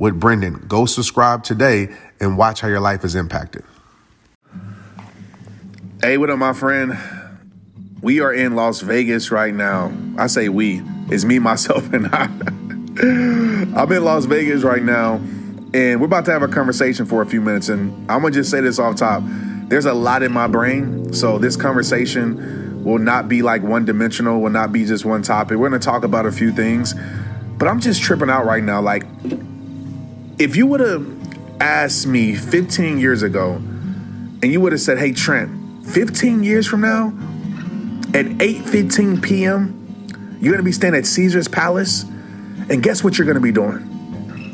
with Brendon. Go subscribe today and watch how your life is impacted. Hey, what up, my friend? We are in Las Vegas right now. I say we, it's me, myself, and I. I'm in Las Vegas right now, and we're about to have a conversation for a few minutes. And I'm gonna just say this off top there's a lot in my brain, so this conversation will not be like one dimensional, will not be just one topic. We're gonna talk about a few things, but I'm just tripping out right now. Like, if you would have asked me 15 years ago and you would have said, hey, Trent, 15 years from now at 8.15 p.m., you're going to be staying at Caesar's Palace. And guess what you're going to be doing?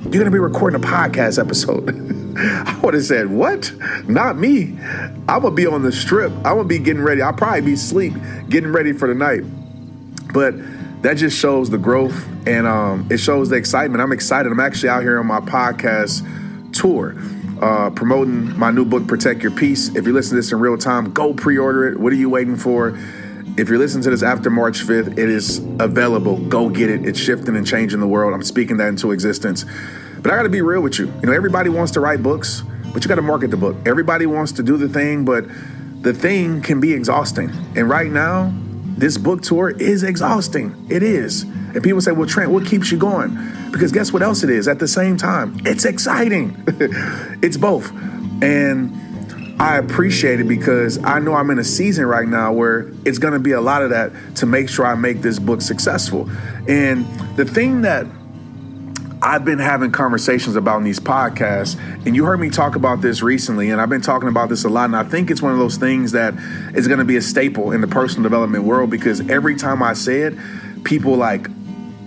You're going to be recording a podcast episode. I would have said, What? Not me. I'm going to be on the strip. I'm going to be getting ready. I'll probably be asleep, getting ready for the night. But that just shows the growth and um, it shows the excitement. I'm excited. I'm actually out here on my podcast tour. Uh, promoting my new book, Protect Your Peace. If you listen to this in real time, go pre order it. What are you waiting for? If you're listening to this after March 5th, it is available. Go get it. It's shifting and changing the world. I'm speaking that into existence. But I got to be real with you. You know, everybody wants to write books, but you got to market the book. Everybody wants to do the thing, but the thing can be exhausting. And right now, this book tour is exhausting. It is. And people say, well, Trent, what keeps you going? Because guess what else it is at the same time? It's exciting. it's both. And I appreciate it because I know I'm in a season right now where it's going to be a lot of that to make sure I make this book successful. And the thing that I've been having conversations about in these podcasts, and you heard me talk about this recently, and I've been talking about this a lot. And I think it's one of those things that is going to be a staple in the personal development world because every time I say it, people like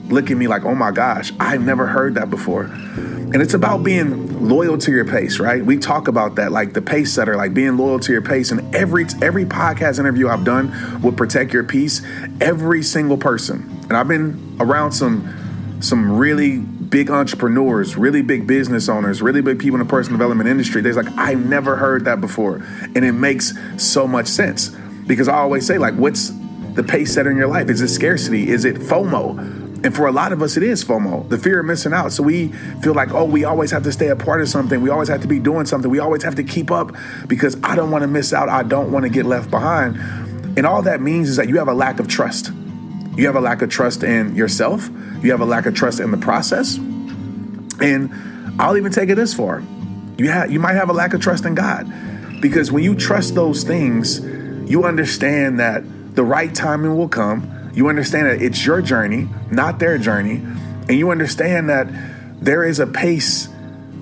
look at me like, oh my gosh, I've never heard that before. And it's about being loyal to your pace, right? We talk about that, like the pace setter, like being loyal to your pace. And every every podcast interview I've done will protect your peace. Every single person, and I've been around some some really big entrepreneurs, really big business owners, really big people in the personal development industry. They're like, I've never heard that before. And it makes so much sense because I always say, like, what's the pace setter in your life? Is it scarcity? Is it FOMO? And for a lot of us, it is FOMO, the fear of missing out. So we feel like, oh, we always have to stay a part of something. We always have to be doing something. We always have to keep up because I don't want to miss out. I don't want to get left behind. And all that means is that you have a lack of trust. You have a lack of trust in yourself. You have a lack of trust in the process. And I'll even take it this far. You have you might have a lack of trust in God. Because when you trust those things, you understand that the right timing will come. You understand that it's your journey, not their journey. And you understand that there is a pace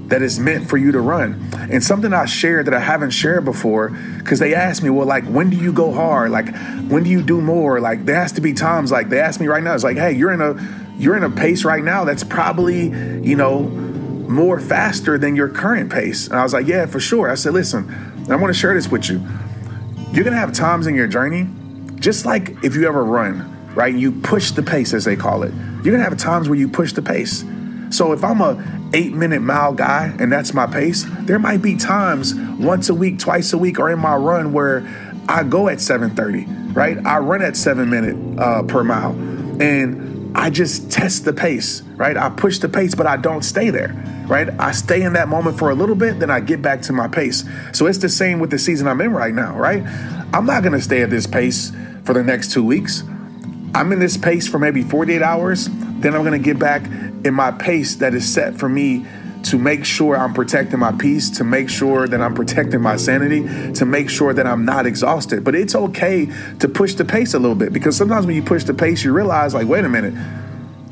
that is meant for you to run. And something I shared that I haven't shared before, because they asked me, well, like, when do you go hard? Like, when do you do more? Like, there has to be times like they asked me right now, it's like, hey, you're in a you're in a pace right now that's probably, you know, more faster than your current pace. And I was like, yeah, for sure. I said, listen, I want to share this with you. You're gonna have times in your journey, just like if you ever run, right? You push the pace, as they call it. You're gonna have times where you push the pace. So if I'm a eight minute mile guy and that's my pace, there might be times once a week, twice a week, or in my run where I go at 7:30, right? I run at seven minute uh, per mile, and I just test the pace, right? I push the pace, but I don't stay there, right? I stay in that moment for a little bit, then I get back to my pace. So it's the same with the season I'm in right now, right? I'm not gonna stay at this pace for the next two weeks. I'm in this pace for maybe 48 hours, then I'm gonna get back in my pace that is set for me to make sure I'm protecting my peace, to make sure that I'm protecting my sanity, to make sure that I'm not exhausted. But it's okay to push the pace a little bit because sometimes when you push the pace, you realize, like, wait a minute,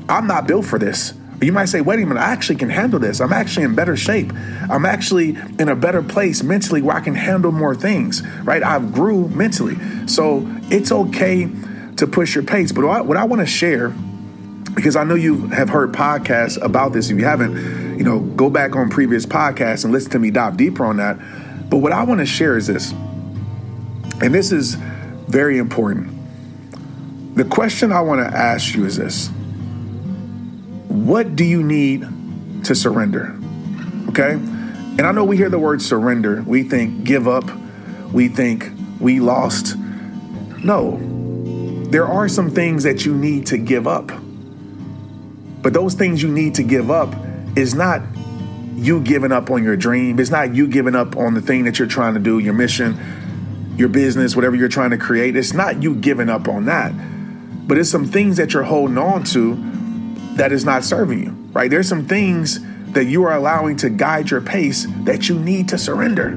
I'm not built for this. You might say, wait a minute, I actually can handle this. I'm actually in better shape. I'm actually in a better place mentally where I can handle more things, right? I've grew mentally. So it's okay to push your pace. But what I, I want to share, because I know you have heard podcasts about this. If you haven't, you know, go back on previous podcasts and listen to me dive deeper on that. But what I want to share is this, and this is very important. The question I want to ask you is this what do you need to surrender? Okay? And I know we hear the word surrender. We think give up. We think we lost. No. There are some things that you need to give up. But those things you need to give up is not you giving up on your dream. It's not you giving up on the thing that you're trying to do, your mission, your business, whatever you're trying to create. It's not you giving up on that. But it's some things that you're holding on to that is not serving you, right? There's some things that you are allowing to guide your pace that you need to surrender,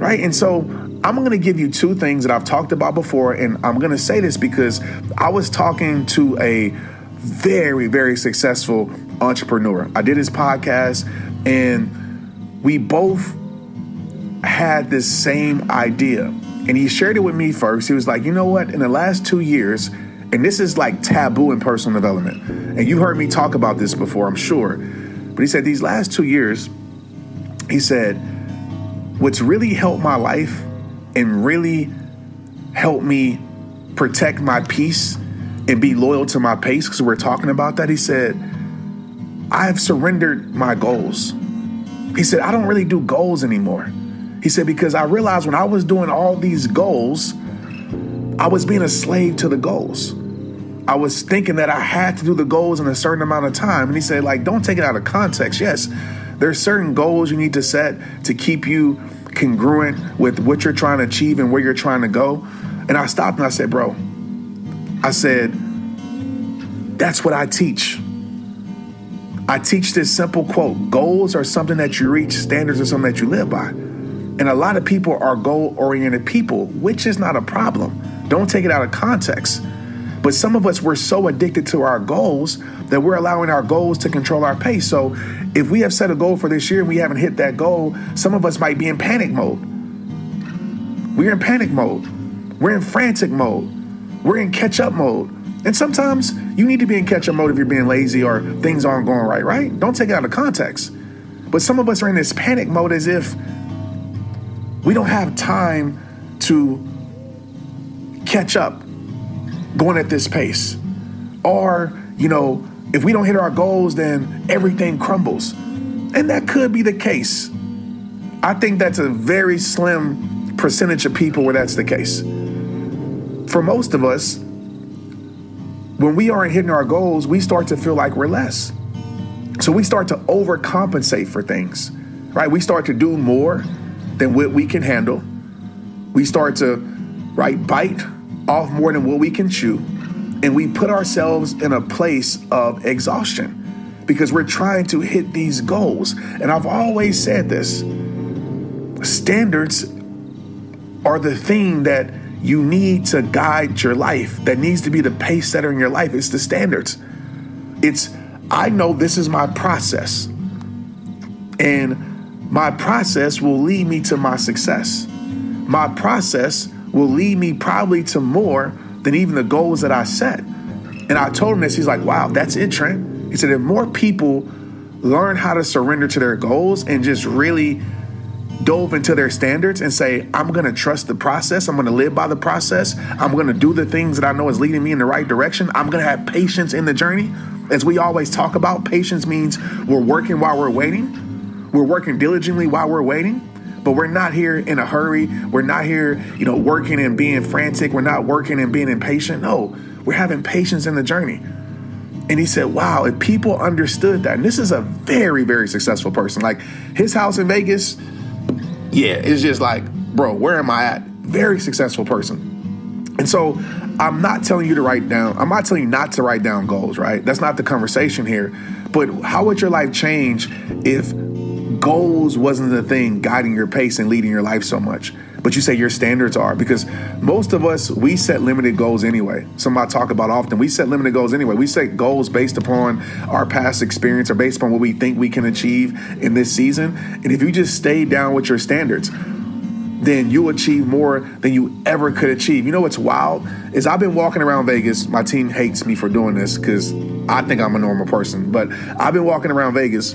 right? And so I'm going to give you two things that I've talked about before. And I'm going to say this because I was talking to a very, very successful entrepreneur. I did his podcast and we both had this same idea. And he shared it with me first. He was like, you know what? In the last two years, and this is like taboo in personal development. And you heard me talk about this before, I'm sure. But he said these last two years, he said, what's really helped my life and really helped me protect my peace and be loyal to my pace, because we're talking about that, he said, I've surrendered my goals. He said, I don't really do goals anymore. He said, because I realized when I was doing all these goals, I was being a slave to the goals. I was thinking that I had to do the goals in a certain amount of time. And he said, like, don't take it out of context. Yes, there's certain goals you need to set to keep you congruent with what you're trying to achieve and where you're trying to go. And I stopped and I said, bro, I said, that's what I teach. I teach this simple quote goals are something that you reach, standards are something that you live by. And a lot of people are goal oriented people, which is not a problem. Don't take it out of context. But some of us, we're so addicted to our goals that we're allowing our goals to control our pace. So if we have set a goal for this year and we haven't hit that goal, some of us might be in panic mode. We're in panic mode. We're in frantic mode. We're in catch up mode. And sometimes you need to be in catch up mode if you're being lazy or things aren't going right, right? Don't take it out of context. But some of us are in this panic mode as if we don't have time to catch up going at this pace. Or, you know, if we don't hit our goals, then everything crumbles. And that could be the case. I think that's a very slim percentage of people where that's the case. For most of us, when we aren't hitting our goals, we start to feel like we're less. So we start to overcompensate for things, right? We start to do more than what we can handle. We start to, right, bite off more than what we can chew. And we put ourselves in a place of exhaustion because we're trying to hit these goals. And I've always said this standards are the thing that you need to guide your life, that needs to be the pace setter in your life. It's the standards. It's, I know this is my process. And my process will lead me to my success. My process will lead me probably to more than even the goals that I set. And I told him this. He's like, wow, that's it, Trent. He said, if more people learn how to surrender to their goals and just really dove into their standards and say, I'm going to trust the process. I'm going to live by the process. I'm going to do the things that I know is leading me in the right direction. I'm going to have patience in the journey. As we always talk about, patience means we're working while we're waiting. We're working diligently while we're waiting. But we're not here in a hurry. We're not here, you know, working and being frantic. We're not working and being impatient. No, we're having patience in the journey. And he said, wow, if people understood that, and this is a very, very successful person. Like his house in Vegas, yeah, it's just like, bro, where am I at? Very successful person. And so I'm not telling you to write down, I'm not telling you not to write down goals, right? That's not the conversation here. But how would your life change if goals wasn't the thing guiding your pace and leading your life so much? But you say your standards are because most of us we set limited goals anyway. Something I talk about often. We set limited goals anyway. We set goals based upon our past experience or based upon what we think we can achieve in this season. And if you just stay down with your standards, then you achieve more than you ever could achieve. You know what's wild is I've been walking around Vegas. My team hates me for doing this because I think I'm a normal person, but I've been walking around Vegas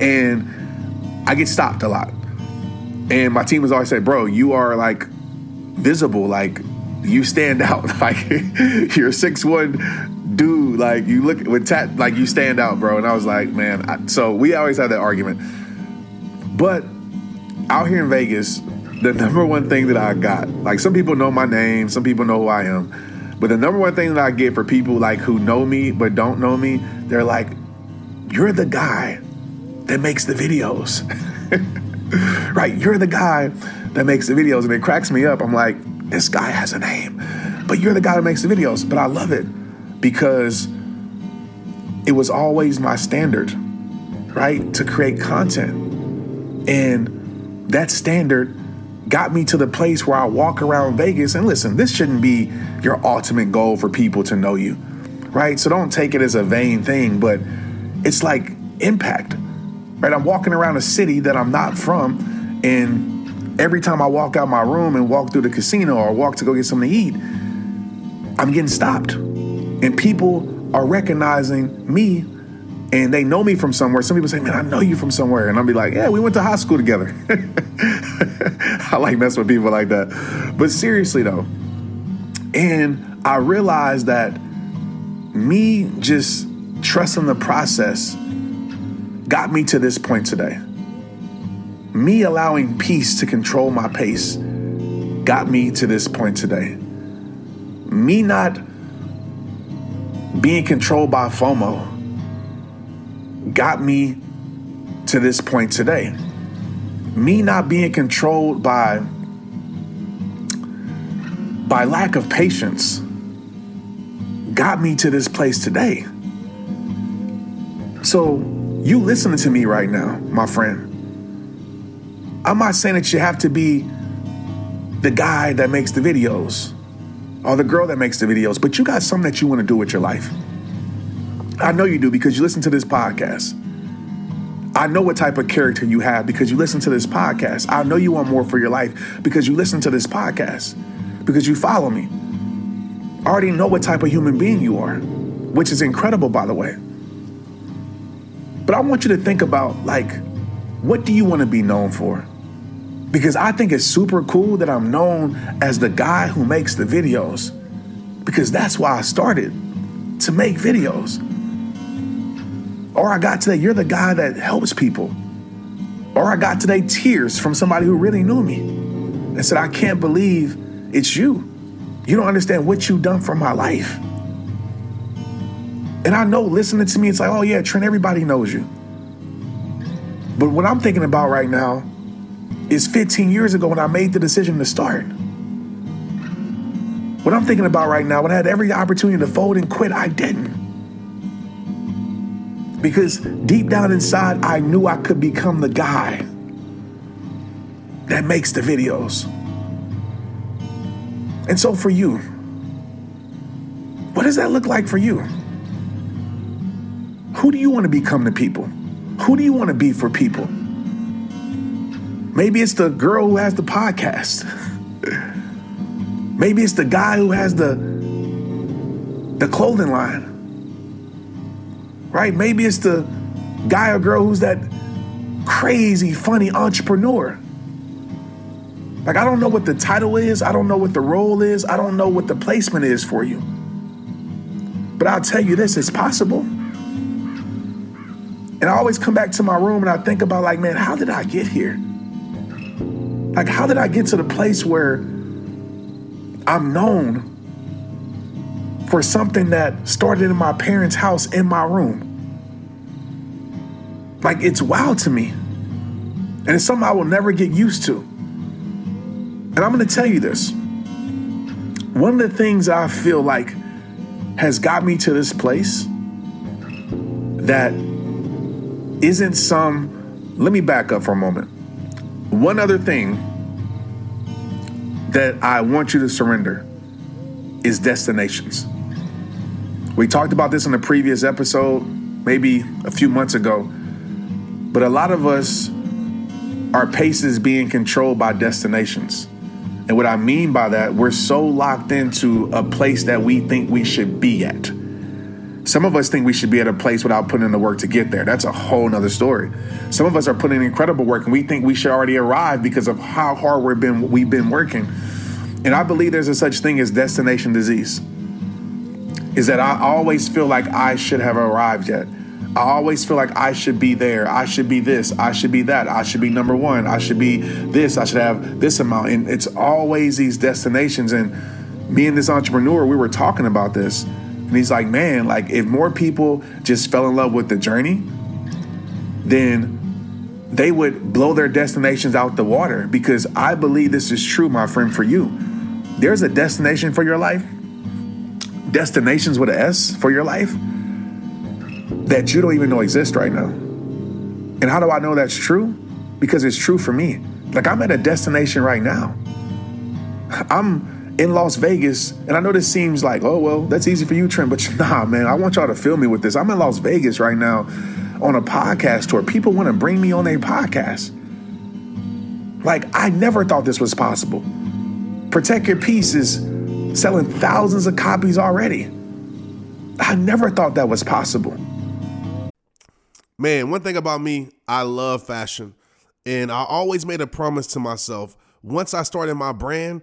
and I get stopped a lot. And my team has always said, "Bro, you are like visible, like you stand out, like you're six one dude, like you look with tat, like you stand out, bro." And I was like, "Man," I, so we always have that argument, but out here in Vegas, the number one thing that I got, like some people know my name, some people know who I am, but the number one thing that I get for people like who know me but don't know me, they're like, "You're the guy that makes the videos." right? You're the guy that makes the videos, and it cracks me up. I'm like, this guy has a name, but you're the guy that makes the videos. But I love it because it was always my standard, right? To create content. And that standard got me to the place where I walk around Vegas. And listen, this shouldn't be your ultimate goal for people to know you, right? So don't take it as a vain thing, but it's like impact right? I'm walking around a city that I'm not from, and every time I walk out my room and walk through the casino or walk to go get something to eat, I'm getting stopped. And people are recognizing me and they know me from somewhere. Some people say, Man, I know you from somewhere. And I'll be like, Yeah, we went to high school together. I like messing with people like that. But seriously, though, and I realized that me just trusting the process got me to this point today. Me allowing peace to control my pace got me to this point today. Me not being controlled by FOMO got me to this point today. Me not being controlled by by lack of patience got me to this place today. So you listening to me right now, my friend. I'm not saying that you have to be the guy that makes the videos or the girl that makes the videos, but you got something that you want to do with your life. I know you do because you listen to this podcast. I know what type of character you have because you listen to this podcast. I know you want more for your life because you listen to this podcast, because you follow me. I already know what type of human being you are, which is incredible, by the way. But I want you to think about like, what do you want to be known for? Because I think it's super cool that I'm known as the guy who makes the videos. Because that's why I started to make videos. Or I got today, you're the guy that helps people. Or I got today tears from somebody who really knew me and said, I can't believe it's you. You don't understand what you've done for my life. And I know listening to me, it's like, oh yeah, Trent, everybody knows you. But what I'm thinking about right now is 15 years ago when I made the decision to start. What I'm thinking about right now, when I had every opportunity to fold and quit, I didn't. Because deep down inside, I knew I could become the guy that makes the videos. And so for you, what does that look like for you? Who do you want to become to people? Who do you want to be for people? Maybe it's the girl who has the podcast. Maybe it's the guy who has the the clothing line. Right? Maybe it's the guy or girl who's that crazy funny entrepreneur. Like I don't know what the title is, I don't know what the role is, I don't know what the placement is for you. But I'll tell you this, it's possible. And I always come back to my room and I think about, like, man, how did I get here? Like, how did I get to the place where I'm known for something that started in my parents' house in my room? Like, it's wild to me. And it's something I will never get used to. And I'm to tell you this. One of the things I feel like has got me to this place that isn't some. Let me back up for a moment. One other thing that I want you to surrender is destinations. We talked about this in a previous episode, maybe a few months ago, but a lot of us, our pace is being controlled by destinations. And what I mean by that, we're so locked into a place that we think we should be at. Some of us think we should be at a place without putting in the work to get there. That's a whole nother story. Some of us are putting in incredible work and we think we should already arrive because of how hard we've been we've been working. And I believe there's a such thing as destination disease. Is that I always feel like I should have arrived yet. I always feel like I should be there. I should be this. I should be that. I should be number one. I should be this. I should have this amount. And it's always these destinations. And me and this entrepreneur, we were talking about this. And he's like, man, like if more people just fell in love with the journey, then they would blow their destinations out the water because I believe this is true, my friend, for you. There's a destination for your life, destinations with an S for your life that you don't even know exist right now. And how do I know that's true? Because it's true for me. Like I'm at a destination right now. I'm in Las Vegas, and I know this seems like, oh, well, that's easy for you, Trent, but nah, man, I want y'all to feel me with this. I'm in Las Vegas right now on a podcast tour. People want to bring me on their podcast. Like, I never thought this was possible. Protect Your Peace is selling thousands of copies already. I never thought that was possible. Man, one thing about me, I love fashion. And I always made a promise to myself once I started my brand,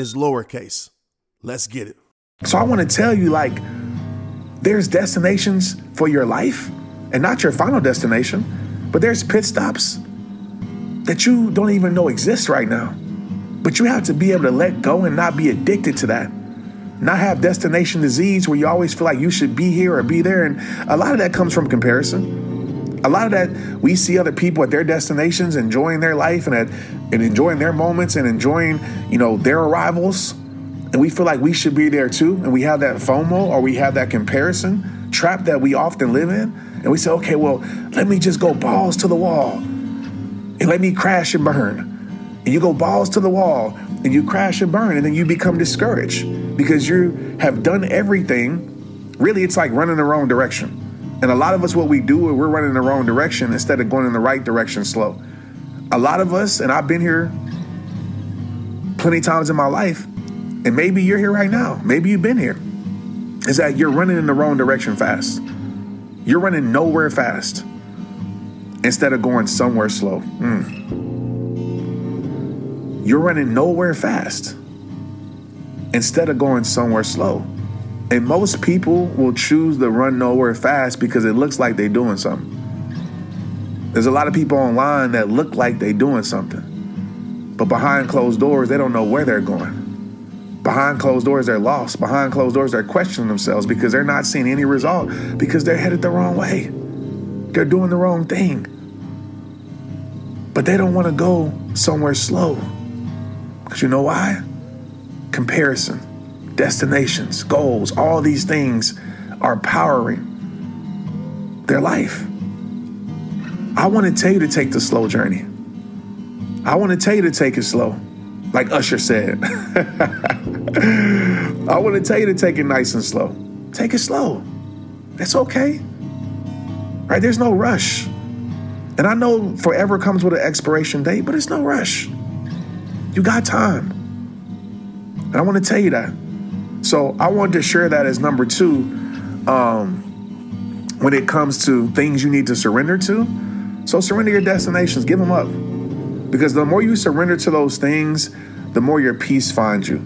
is lowercase. Let's get it. So I want to tell you like there's destinations for your life and not your final destination, but there's pit stops that you don't even know exist right now. But you have to be able to let go and not be addicted to that. Not have destination disease where you always feel like you should be here or be there. And a lot of that comes from comparison. A lot of that we see other people at their destinations enjoying their life and at, and enjoying their moments and enjoying, you know, their arrivals. And we feel like we should be there too. And we have that FOMO or we have that comparison trap that we often live in. And we say, okay, well, let me just go balls to the wall and let me crash and burn. And you go balls to the wall and you crash and burn and then you become discouraged because you have done everything. Really, it's like running the wrong direction. And a lot of us, what we do, we're running the wrong direction instead of going in the right direction slow. A lot of us, and I've been here plenty times in my life, and maybe you're here right now, maybe you've been here, is that you're running in the wrong direction fast. You're running nowhere fast instead of going somewhere slow. Mm. You're running nowhere fast instead of going somewhere slow. And most people will choose to run nowhere fast because it looks like they're doing something. There's a lot of people online that look like they're doing something, but behind closed doors, they don't know where they're going. Behind closed doors, they're lost. Behind closed doors, they're questioning themselves because they're not seeing any result because they're headed the wrong way. They're doing the wrong thing. But they don't want to go somewhere slow. Because you know why? Comparison, destinations, goals, all these things are powering their life. I want to tell you to take the slow journey. I want to tell you to take it slow, like Usher said. I want to tell you to take it nice and slow. Take it slow. That's okay. Right? There's no rush. And I know forever comes with an expiration date, but it's no rush. You got time. And I want to tell you that. So I wanted to share that as number two um, when it comes to things you need to surrender to. So surrender your destinations, give them up. Because the more you surrender to those things, the more your peace finds you.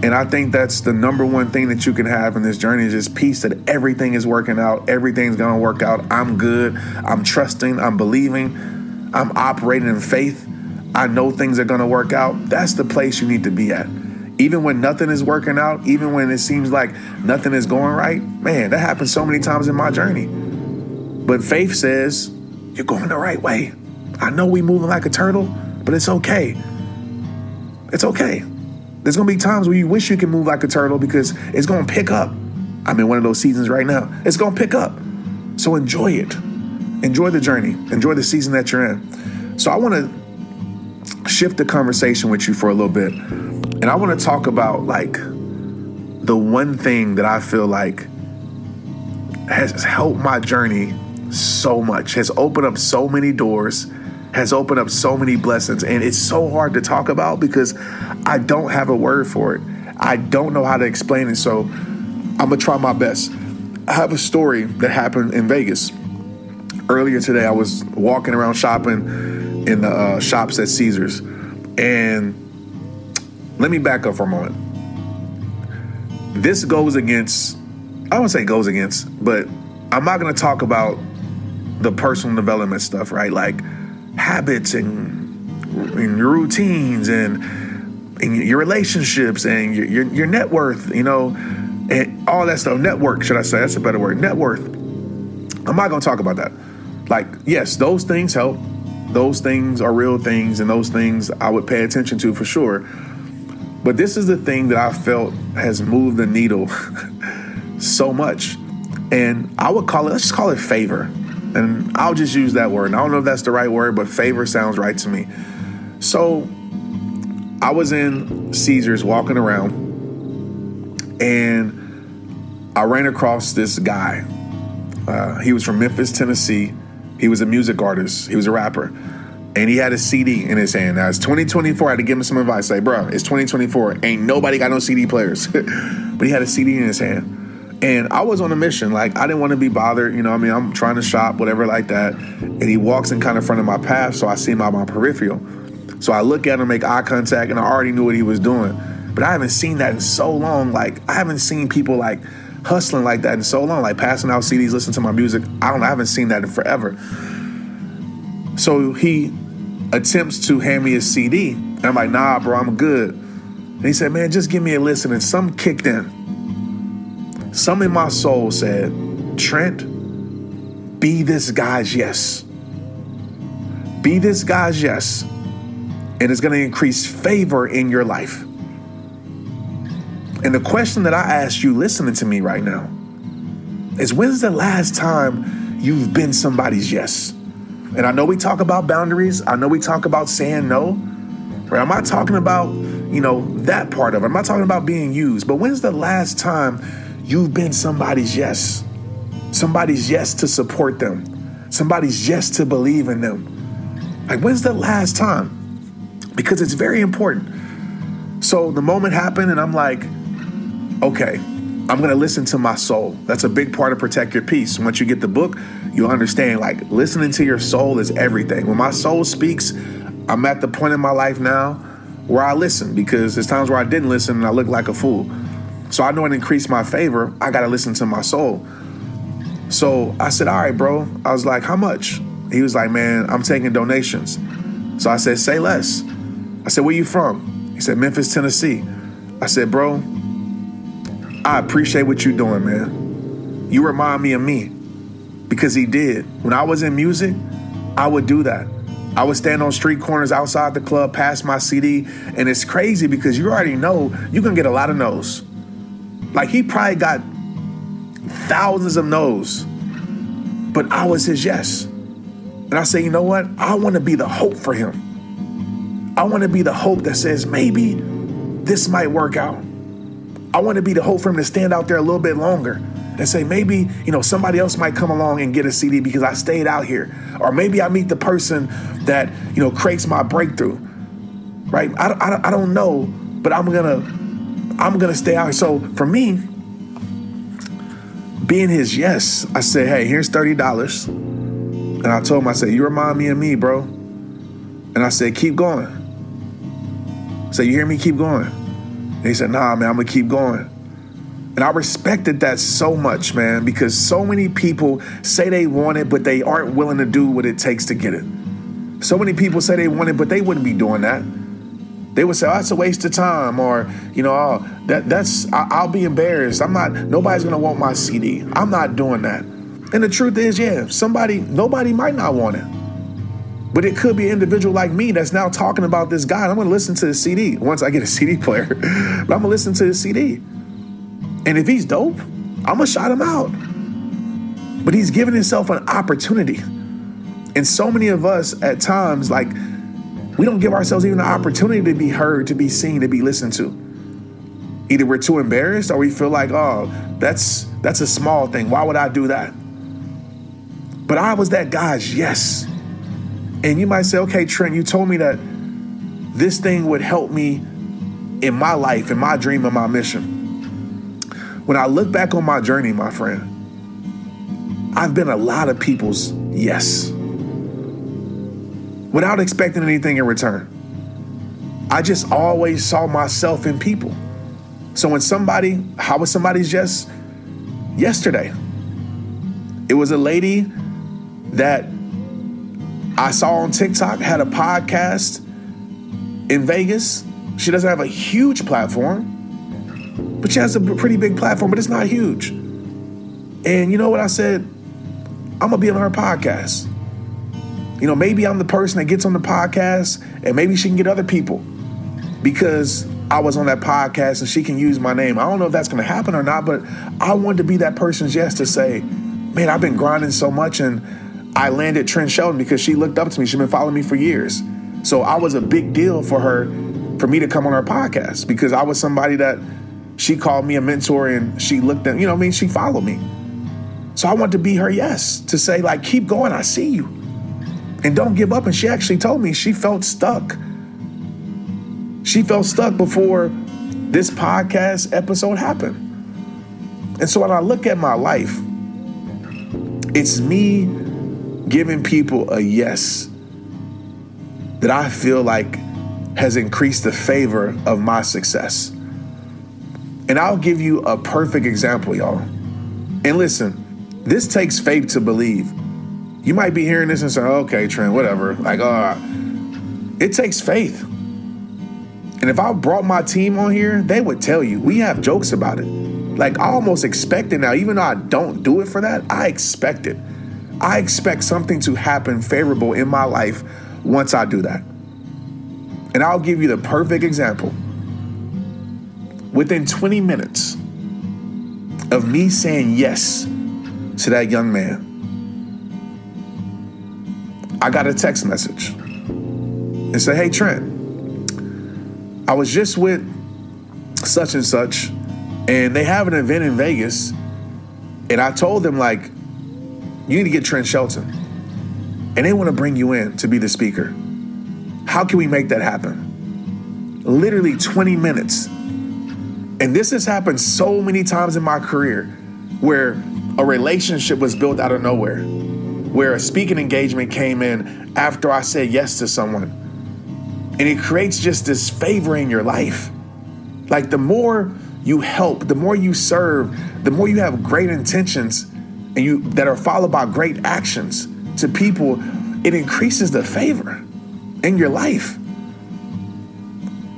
And I think that's the number one thing that you can have in this journey is just peace that everything is working out, everything's gonna work out. I'm good, I'm trusting, I'm believing, I'm operating in faith. I know things are gonna work out. That's the place you need to be at. Even when nothing is working out, even when it seems like nothing is going right, man, that happens so many times in my journey. But faith says, you're going the right way. I know we moving like a turtle, but it's okay. It's okay. There's gonna be times where you wish you could move like a turtle because it's gonna pick up. I'm in one of those seasons right now. It's gonna pick up. So enjoy it. Enjoy the journey. Enjoy the season that you're in. So I wanna shift the conversation with you for a little bit. And I wanna talk about like the one thing that I feel like has helped my journey so much, has opened up so many doors has opened up so many blessings. And it's so hard to talk about because I don't have a word for it. I don't know how to explain it. So I'm going to try my best. I have a story that happened in Vegas. Earlier today, I was walking around shopping in the uh, shops at Caesars. And let me back up for a moment. This goes against, I won't say goes against, but I'm not going to talk about the personal development stuff, right? Like, habits and, and your routines and, and your relationships and your, your, your net worth, you know, and all that stuff. Network, should I say? That's a better word. Net worth. I'm not going to talk about that. Like, yes, those things help. Those things are real things, and those things I would pay attention to for sure. But this is the thing that I felt has moved the needle so much. And I would call it, let's just call it favor. And I'll just use that word. I don't know if that's the right word, but favor sounds right to me. So I was in Caesars walking around and I ran across this guy. Uh, he was from Memphis, Tennessee. He was a music artist, he was a rapper. And he had a CD in his hand. Now it's 2024. I had to give him some advice. Like, bro, it's 2024. Ain't nobody got no CD players. but he had a CD in his hand. And I was on a mission. Like, I didn't want to be bothered. You know, I mean, I'm trying to shop, whatever, like that. And he walks in kind of front of my path, so I see him out my peripheral. So I look at him, make eye contact, and I already knew what he was doing. But I haven't seen that in so long. Like, I haven't seen people like hustling like that in so long, like passing out CDs, listening to my music. I don't I haven't seen that in forever. So he attempts to hand me a CD. And I'm like, nah, bro, I'm good. And he said, man, just give me a listen. And some kicked in. Some in my soul said, Trent, be this guy's yes. Be this guy's yes. And it's going to increase favor in your life. And the question that I ask you listening to me right now is when's the last time you've been somebody's yes? And I know we talk about boundaries. I know we talk about saying no. Right? I'm not talking about you know, that part of it. I'm not talking about being used, but when's the last time you've been somebody's yes? Somebody's yes to support them, somebody's yes to believe in them. Like, when's the last time? Because it's very important. So the moment happened, and I'm like, okay, I'm gonna listen to my soul. That's a big part of Protect Your Peace. Once you get the book, you'll understand like listening to your soul is everything. When my soul speaks, I'm at the point in my life now where I listen because there's times where I didn't listen and I look like a fool. So I know it increased my favor. I gotta listen to my soul. So I said, all right, bro. I was like, how much? He was like, man, I'm taking donations. So I said, say less. I said, where you from? He said, Memphis, Tennessee. I said, bro, I appreciate what you're doing, man. You remind me of me because he did. When I was in music, I would do that. I would stand on street corners outside the club, pass my CD, and it's crazy because you already know you can get a lot of no's. Like he probably got thousands of no's, but I was his yes. And I say, you know what? I want to be the hope for him. I want to be the hope that says maybe this might work out. I want to be the hope for him to stand out there a little bit longer and say maybe you know somebody else might come along and get a CD because I stayed out here, or maybe I meet the person that you know creates my breakthrough. Right? I, I, I don't know, but I'm gonna I'm gonna stay out. So for me, being his yes, I said, hey, here's thirty dollars, and I told him I said you remind me of me, bro, and I said keep going. So you hear me? Keep going. And he said, nah, man, I'm gonna keep going. And I respected that so much, man, because so many people say they want it, but they aren't willing to do what it takes to get it. So many people say they want it, but they wouldn't be doing that. They would say, "Oh, that's a waste of time," or you know, "Oh, that that's I, will be embarrassed. I'm not. Nobody's gonna want my CD. I'm not doing that." And the truth is, yeah, somebody, nobody might not want it. But it could be an individual like me that's now talking about this guy. I'm to listen to the CD once I get a CD player. but I'm to listen to the CD. And if he's dope, I'm going to shout him out. But he's giving himself an opportunity. And so many of us at times, like, we don't give ourselves even the opportunity to be heard, to be seen, to be listened to. Either we're too embarrassed or we feel like, oh, that's that's a small thing. Why would I do that? But I was that guy's yes. And you might say, okay, Trent, you told me that this thing would help me in my life, in my dream, in my mission. When I look back on my journey, my friend, I've been a lot of people's yes without expecting anything in return. I just always saw myself in people. So when somebody, how was somebody's yes? Yesterday, it was a lady that I saw on TikTok had a podcast in Vegas. She doesn't have a huge platform, but she has a pretty big platform, but it's not huge. And you know what I said? I'm gonna be on her podcast. You know, maybe I'm the person that gets on the podcast, and maybe she can get other people because I was on that podcast and she can use my name. I don't know if that's gonna happen or not, but I wanted to be that person's yes to say, man, I've been grinding so much and I landed Trent Shelton because she looked up to me. She's been following me for years. So I was a big deal for her, for me to come on her podcast because I was somebody that she called me a mentor and she looked at, you know I mean? She followed me. So I want to be her yes, to say, like, keep going, I see you. And don't give up. And she actually told me she felt stuck. She felt stuck before this podcast episode happened. And so when I look at my life, it's me giving people a yes that I feel like has increased the favor of my success. And I'll give you a perfect example, y'all. And listen, this takes faith to believe. You might be hearing this and saying, okay, Trent, whatever. Like, uh, it takes faith. And if I brought my team on here, they would tell you, we have jokes about it. Like, I almost expect it now. Even though I don't do it for that, I expect it. I expect something to happen favorable in my life once I do that. And I'll give you the perfect example. Within 20 minutes of me saying yes to that young man, I got a text message and said, Hey, Trent, I was just with such and such, and they have an event in Vegas, and I told them like, you need to get Trent Shelton, and they want to bring you in to be the speaker. How can we make that happen? Literally 20 minutes. And this has happened so many times in my career where a relationship was built out of nowhere, where a speaking engagement came in after I said yes to someone. And it creates just this favor in your life. Like the more you help, the more you serve, the more you have great intentions and you that are followed by great actions to people, it increases the favor in your life.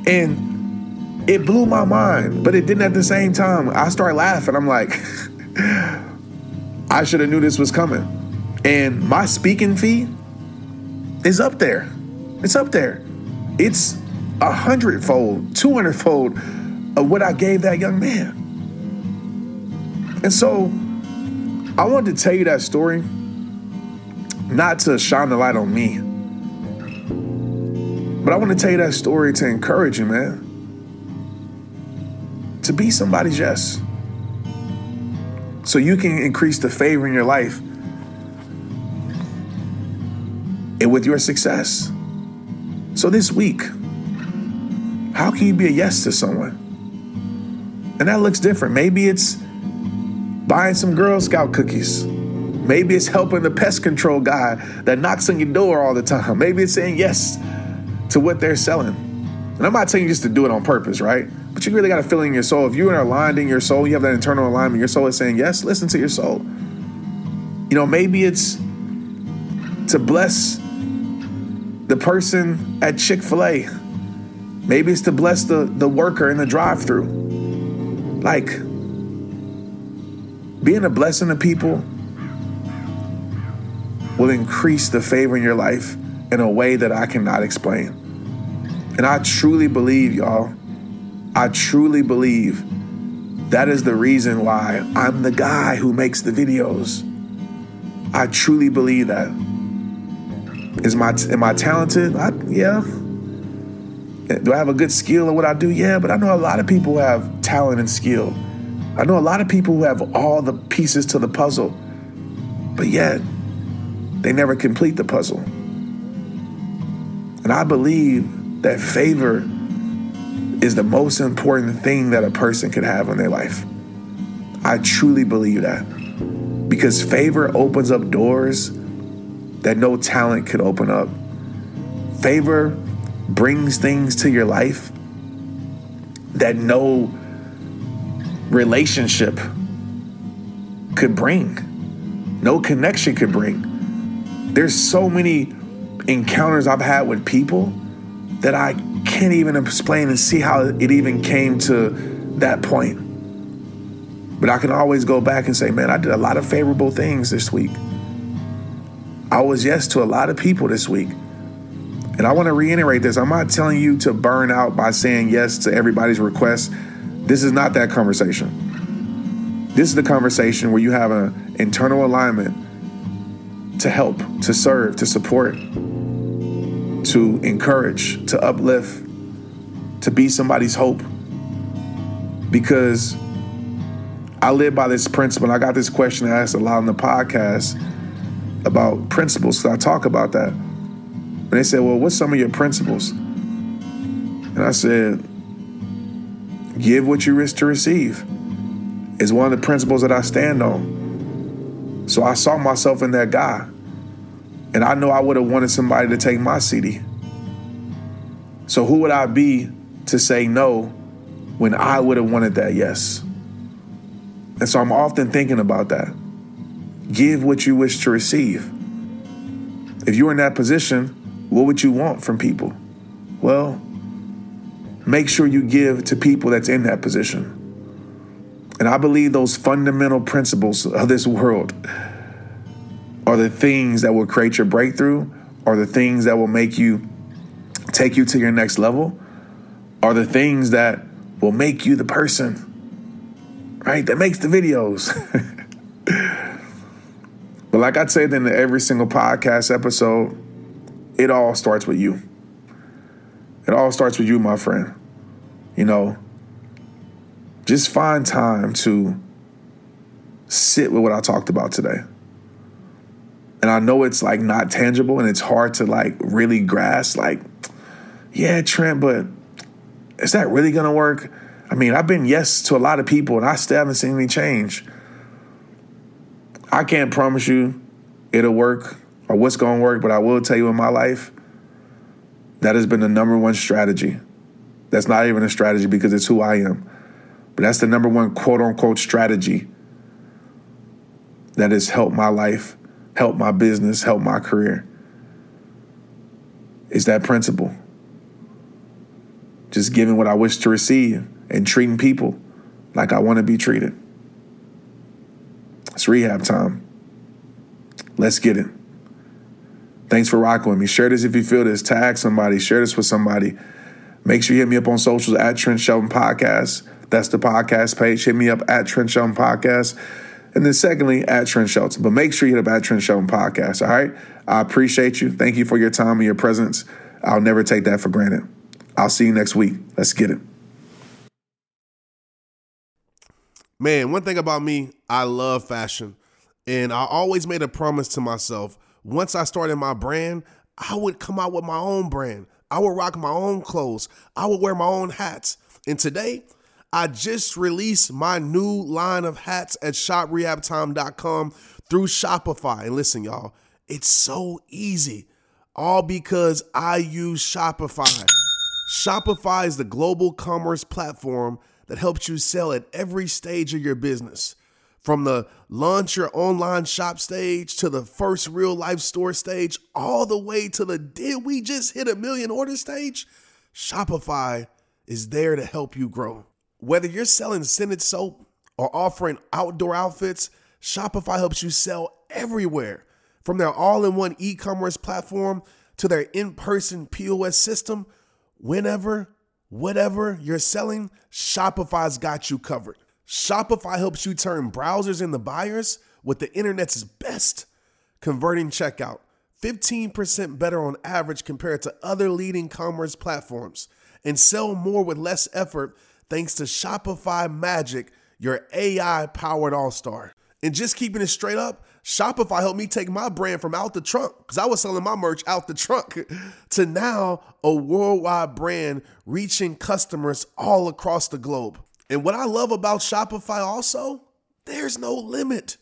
And it blew my mind, but it didn't at the same time. I start laughing. I'm like, I should have knew this was coming. And my speaking fee is up there. It's up there. It's a hundredfold, two hundredfold of what I gave that young man. And so I wanted to tell you that story, not to shine the light on me, but I want to tell you that story to encourage you, man. To be somebody's yes. So you can increase the favor in your life and with your success. So this week, how can you be a yes to someone? And that looks different. Maybe it's buying some Girl Scout cookies. Maybe it's helping the pest control guy that knocks on your door all the time. Maybe it's saying yes to what they're selling. And I'm not telling you just to do it on purpose, right? But you really got a feeling in your soul. If you're aligned in your soul, you have that internal alignment, your soul is saying yes, listen to your soul. You know, maybe it's to bless the person at Chick fil A. Maybe it's to bless the, the worker in the drive through. Like, being a blessing to people will increase the favor in your life in a way that I cannot explain. And I truly believe, y'all, I truly believe that is the reason why I'm the guy who makes the videos. I truly believe that. Is my am I talented? I, yeah. Do I have a good skill at what I do? Yeah, but I know a lot of people who have talent and skill. I know a lot of people who have all the pieces to the puzzle, but yet they never complete the puzzle. And I believe that favor is the most important thing that a person could have in their life. I truly believe that. Because favor opens up doors that no talent could open up. Favor brings things to your life that no relationship could bring, no connection could bring. There's so many encounters I've had with people that I can't even explain and see how it even came to that point. But I can always go back and say, man, I did a lot of favorable things this week. I was yes to a lot of people this week. And I want to reiterate this. I'm not telling you to burn out by saying yes to everybody's request. This is not that conversation. This is the conversation where you have an internal alignment to help, to serve, to support, to encourage, to uplift, to be somebody's hope. Because I live by this principle. I got this question asked a lot on the podcast about principles, because I talk about that. And they said, Well, what's some of your principles? And I said, Give what you wish to receive is one of the principles that I stand on. So I saw myself in that guy. And I know I would have wanted somebody to take my CD. So who would I be to say no when I would have wanted that yes? And so I'm often thinking about that. Give what you wish to receive. If you're in that position, what would you want from people? Well, make sure you give to people that's in that position. And I believe those fundamental principles of this world are the things that will create your breakthrough, are the things that will make you take you to your next level, are the things that will make you the person, right? That makes the videos. but like I said in every single podcast episode, it all starts with you. It all starts with you, my friend. you know, just find time to sit with what I talked about today. And I know it's like not tangible and it's hard to like really grasp, like, yeah, Trent, but is that really gonna work? I mean, I've been yes to a lot of people and I still haven't seen any change. I can't promise you it'll work or what's gonna work, but I will tell you in my life, that has been the number one strategy. That's not even a strategy because it's who I am. But that's the number one quote unquote strategy that has helped my life, helped my business, help my career. Is that principle. Just giving what I wish to receive and treating people like I want to be treated. It's rehab time. Let's get it. Thanks for rocking with me. Share this if you feel this. Tag somebody. Share this with somebody. Make sure you hit me up on socials at Trent Shelton Podcast. That's the podcast page. Hit me up at Trent Shelton Podcast. And then secondly, at Trent Shelton. But make sure you hit up at Trent Shelton Podcast. All right. I appreciate you. Thank you for your time and your presence. I'll never take that for granted. I'll see you next week. Let's get it. Man, one thing about me, I love fashion. And I always made a promise to myself once I started my brand, I would come out with my own brand. I would rock my own clothes. I would wear my own hats. And today, I just released my new line of hats at shoprehabtime.com through Shopify. And listen, y'all, it's so easy. All because I use Shopify. Shopify is the global commerce platform that helps you sell at every stage of your business. From the launch your online shop stage to the first real life store stage, all the way to the did we just hit a million order stage? Shopify is there to help you grow. Whether you're selling scented soap or offering outdoor outfits, Shopify helps you sell everywhere. From their all in one e commerce platform to their in person POS system, whenever, whatever you're selling, Shopify's got you covered. Shopify helps you turn browsers into buyers with the internet's best converting checkout. 15% better on average compared to other leading commerce platforms. And sell more with less effort thanks to Shopify Magic, your AI powered all star. And just keeping it straight up, Shopify helped me take my brand from out the trunk, because I was selling my merch out the trunk, to now a worldwide brand reaching customers all across the globe. And what I love about Shopify also, there's no limit.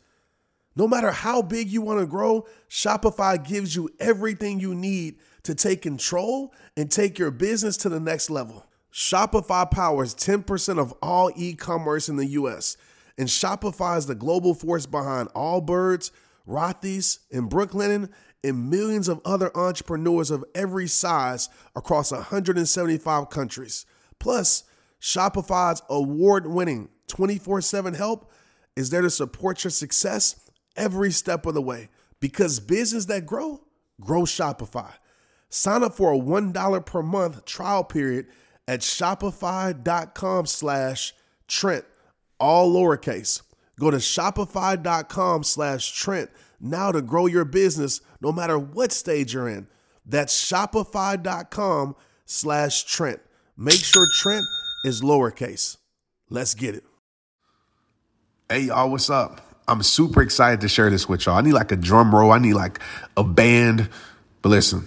No matter how big you want to grow, Shopify gives you everything you need to take control and take your business to the next level. Shopify powers 10% of all e commerce in the US, and Shopify is the global force behind Allbirds, Rothy's, and Brooklinen, and millions of other entrepreneurs of every size across 175 countries. Plus, Shopify's award winning 24 7 help is there to support your success every step of the way because business that grow, grow Shopify. Sign up for a $1 per month trial period at shopify.com slash Trent, all lowercase. Go to shopify.com slash Trent now to grow your business no matter what stage you're in. That's shopify.com slash Trent. Make sure Trent is lowercase. Let's get it. Hey, y'all, what's up? I'm super excited to share this with y'all. I need like a drum roll, I need like a band. But listen,